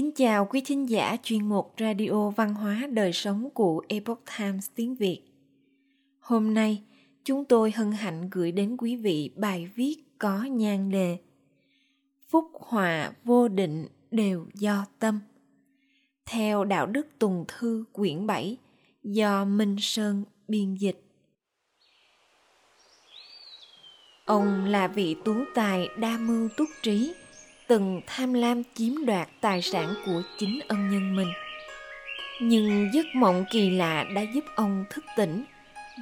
kính chào quý thính giả chuyên mục Radio Văn hóa Đời Sống của Epoch Times tiếng Việt. Hôm nay, chúng tôi hân hạnh gửi đến quý vị bài viết có nhan đề Phúc họa vô định đều do tâm. Theo Đạo đức Tùng Thư quyển 7 do Minh Sơn biên dịch. Ông là vị tú tài đa mưu túc trí, từng tham lam chiếm đoạt tài sản của chính ân nhân mình. Nhưng giấc mộng kỳ lạ đã giúp ông thức tỉnh,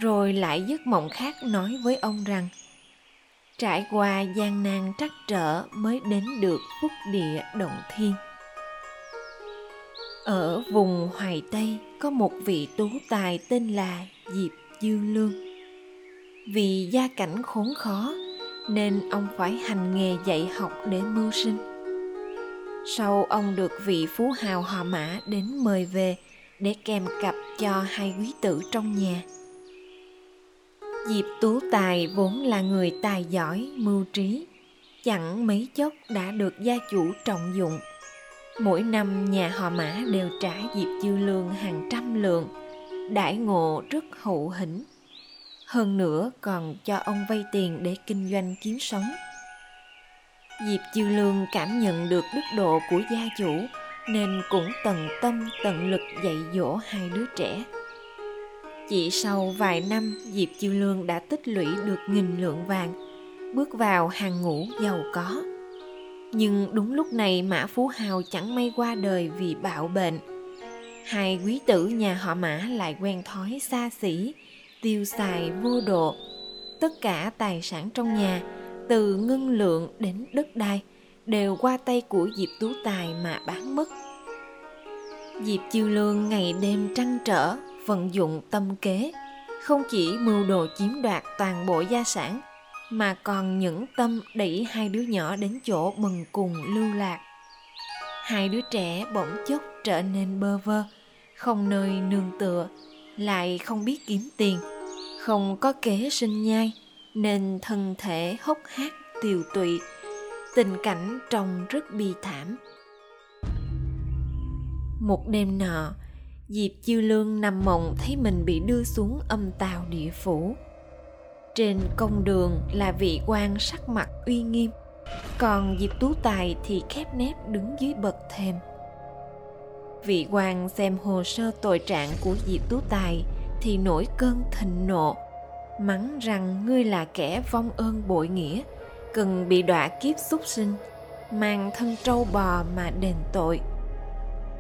rồi lại giấc mộng khác nói với ông rằng trải qua gian nan trắc trở mới đến được phúc địa động thiên. Ở vùng Hoài Tây có một vị tú tài tên là Diệp Dư Lương. Vì gia cảnh khốn khó nên ông phải hành nghề dạy học để mưu sinh. Sau ông được vị phú hào họ Mã đến mời về để kèm cặp cho hai quý tử trong nhà. Diệp Tú Tài vốn là người tài giỏi, mưu trí, chẳng mấy chốc đã được gia chủ trọng dụng. Mỗi năm nhà họ Mã đều trả Diệp Dư Lương hàng trăm lượng, đãi ngộ rất hậu hĩnh hơn nữa còn cho ông vay tiền để kinh doanh kiếm sống. Diệp chiêu lương cảm nhận được đức độ của gia chủ, nên cũng tận tâm tận lực dạy dỗ hai đứa trẻ. Chỉ sau vài năm, diệp chiêu lương đã tích lũy được nghìn lượng vàng, bước vào hàng ngũ giàu có. Nhưng đúng lúc này mã phú hào chẳng may qua đời vì bạo bệnh. Hai quý tử nhà họ mã lại quen thói xa xỉ tiêu xài vô độ. Tất cả tài sản trong nhà, từ ngân lượng đến đất đai, đều qua tay của diệp tú tài mà bán mất. Diệp chiêu lương ngày đêm trăn trở, vận dụng tâm kế, không chỉ mưu đồ chiếm đoạt toàn bộ gia sản, mà còn những tâm đẩy hai đứa nhỏ đến chỗ bần cùng lưu lạc. Hai đứa trẻ bỗng chốc trở nên bơ vơ, không nơi nương tựa lại không biết kiếm tiền, không có kế sinh nhai, nên thân thể hốc hác tiều tụy, tình cảnh trông rất bi thảm. Một đêm nọ, diệp chiêu lương nằm mộng thấy mình bị đưa xuống âm tào địa phủ. Trên công đường là vị quan sắc mặt uy nghiêm, còn diệp tú tài thì khép nép đứng dưới bậc thềm vị quan xem hồ sơ tội trạng của diệp tú tài thì nổi cơn thịnh nộ, mắng rằng ngươi là kẻ vong ơn bội nghĩa, cần bị đọa kiếp súc sinh, mang thân trâu bò mà đền tội.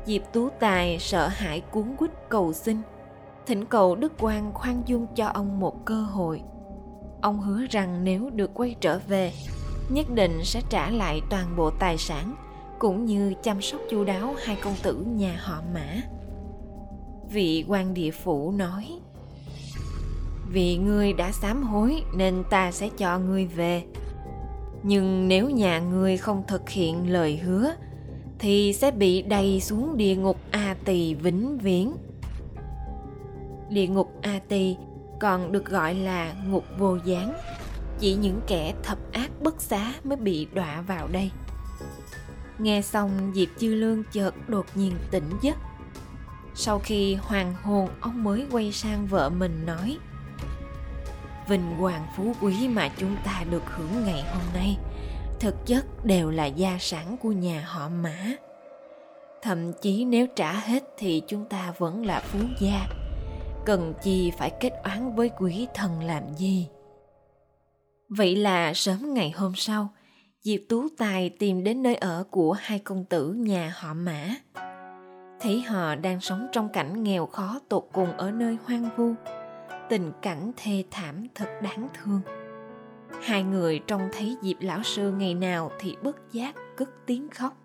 Diệp tú tài sợ hãi cuốn quýt cầu xin, thỉnh cầu đức quan khoan dung cho ông một cơ hội. Ông hứa rằng nếu được quay trở về, nhất định sẽ trả lại toàn bộ tài sản cũng như chăm sóc chu đáo hai công tử nhà họ mã. Vị quan địa phủ nói, vì ngươi đã sám hối nên ta sẽ cho ngươi về. Nhưng nếu nhà ngươi không thực hiện lời hứa, thì sẽ bị đầy xuống địa ngục a tỳ vĩnh viễn. Địa ngục a tỳ còn được gọi là ngục vô gián, chỉ những kẻ thập ác bất xá mới bị đọa vào đây nghe xong, diệp chư lương chợt đột nhiên tỉnh giấc. Sau khi hoàng hồn ông mới quay sang vợ mình nói, vinh quang phú quý mà chúng ta được hưởng ngày hôm nay, thực chất đều là gia sản của nhà họ mã. Thậm chí nếu trả hết thì chúng ta vẫn là phú gia. Cần chi phải kết oán với quý thần làm gì? Vậy là sớm ngày hôm sau diệp tú tài tìm đến nơi ở của hai công tử nhà họ mã. Thấy họ đang sống trong cảnh nghèo khó tột cùng ở nơi hoang vu, tình cảnh thê thảm thật đáng thương. Hai người trông thấy diệp lão sư ngày nào thì bất giác cất tiếng khóc.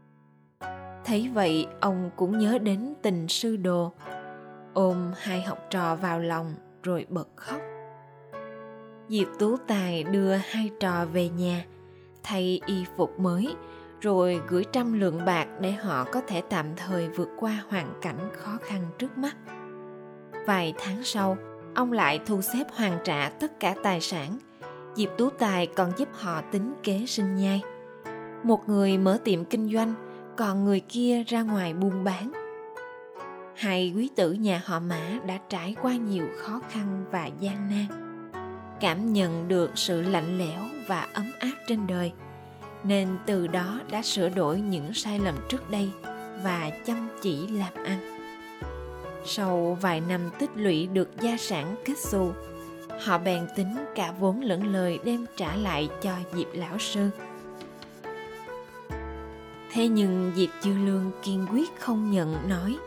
Thấy vậy, ông cũng nhớ đến tình sư đồ, ôm hai học trò vào lòng rồi bật khóc. Diệp tú tài đưa hai trò về nhà thay y phục mới, rồi gửi trăm lượng bạc để họ có thể tạm thời vượt qua hoàn cảnh khó khăn trước mắt. Vài tháng sau, ông lại thu xếp hoàn trả tất cả tài sản. Diệp tú tài còn giúp họ tính kế sinh nhai. Một người mở tiệm kinh doanh, còn người kia ra ngoài buôn bán. Hai quý tử nhà họ mã đã trải qua nhiều khó khăn và gian nan cảm nhận được sự lạnh lẽo và ấm áp trên đời, nên từ đó đã sửa đổi những sai lầm trước đây và chăm chỉ làm ăn. Sau vài năm tích lũy được gia sản kết xù, họ bèn tính cả vốn lẫn lời đem trả lại cho diệp lão sư. Thế nhưng diệp chư lương kiên quyết không nhận nói,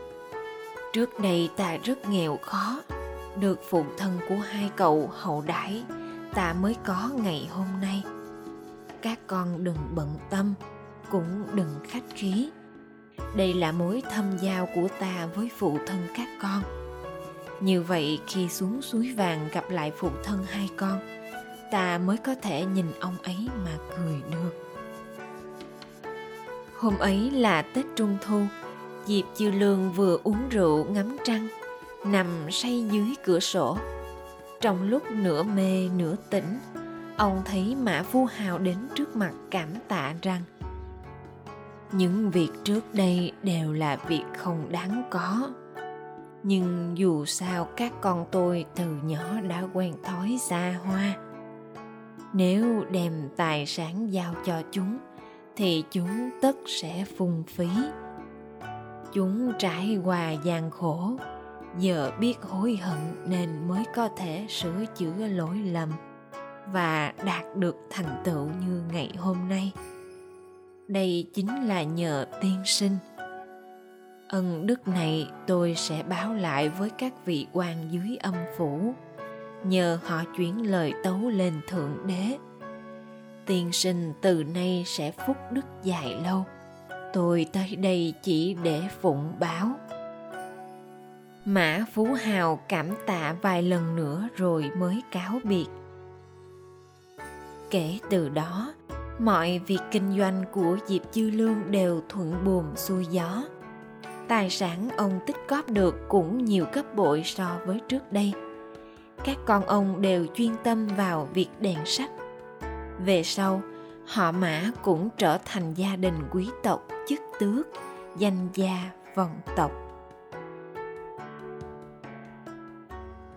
trước đây ta rất nghèo khó được phụ thân của hai cậu hậu đãi, ta mới có ngày hôm nay. Các con đừng bận tâm, cũng đừng khách khí. Đây là mối thâm giao của ta với phụ thân các con. Như vậy khi xuống suối vàng gặp lại phụ thân hai con, ta mới có thể nhìn ông ấy mà cười được. Hôm ấy là tết trung thu diệp chiêu lương vừa uống rượu ngắm trăng nằm say dưới cửa sổ. Trong lúc nửa mê nửa tỉnh, ông thấy mã phu hào đến trước mặt cảm tạ rằng, những việc trước đây đều là việc không đáng có. Nhưng dù sao các con tôi từ nhỏ đã quen thói xa hoa. Nếu đem tài sản giao cho chúng, thì chúng tất sẽ phung phí. Chúng trải qua gian khổ giờ biết hối hận nên mới có thể sửa chữa lỗi lầm và đạt được thành tựu như ngày hôm nay. Đây chính là nhờ tiên sinh. Ân đức này tôi sẽ báo lại với các vị quan dưới âm phủ, nhờ họ chuyển lời tấu lên thượng đế. Tiên sinh từ nay sẽ phúc đức dài lâu. Tôi tới đây chỉ để phụng báo mã phú hào cảm tạ vài lần nữa rồi mới cáo biệt. Kể từ đó, mọi việc kinh doanh của diệp dư lương đều thuận buồm xuôi gió. Tài sản ông tích góp được cũng nhiều gấp bội so với trước đây. Các con ông đều chuyên tâm vào việc đèn sách. về sau, họ mã cũng trở thành gia đình quý tộc, chức tước, danh gia, vọng tộc.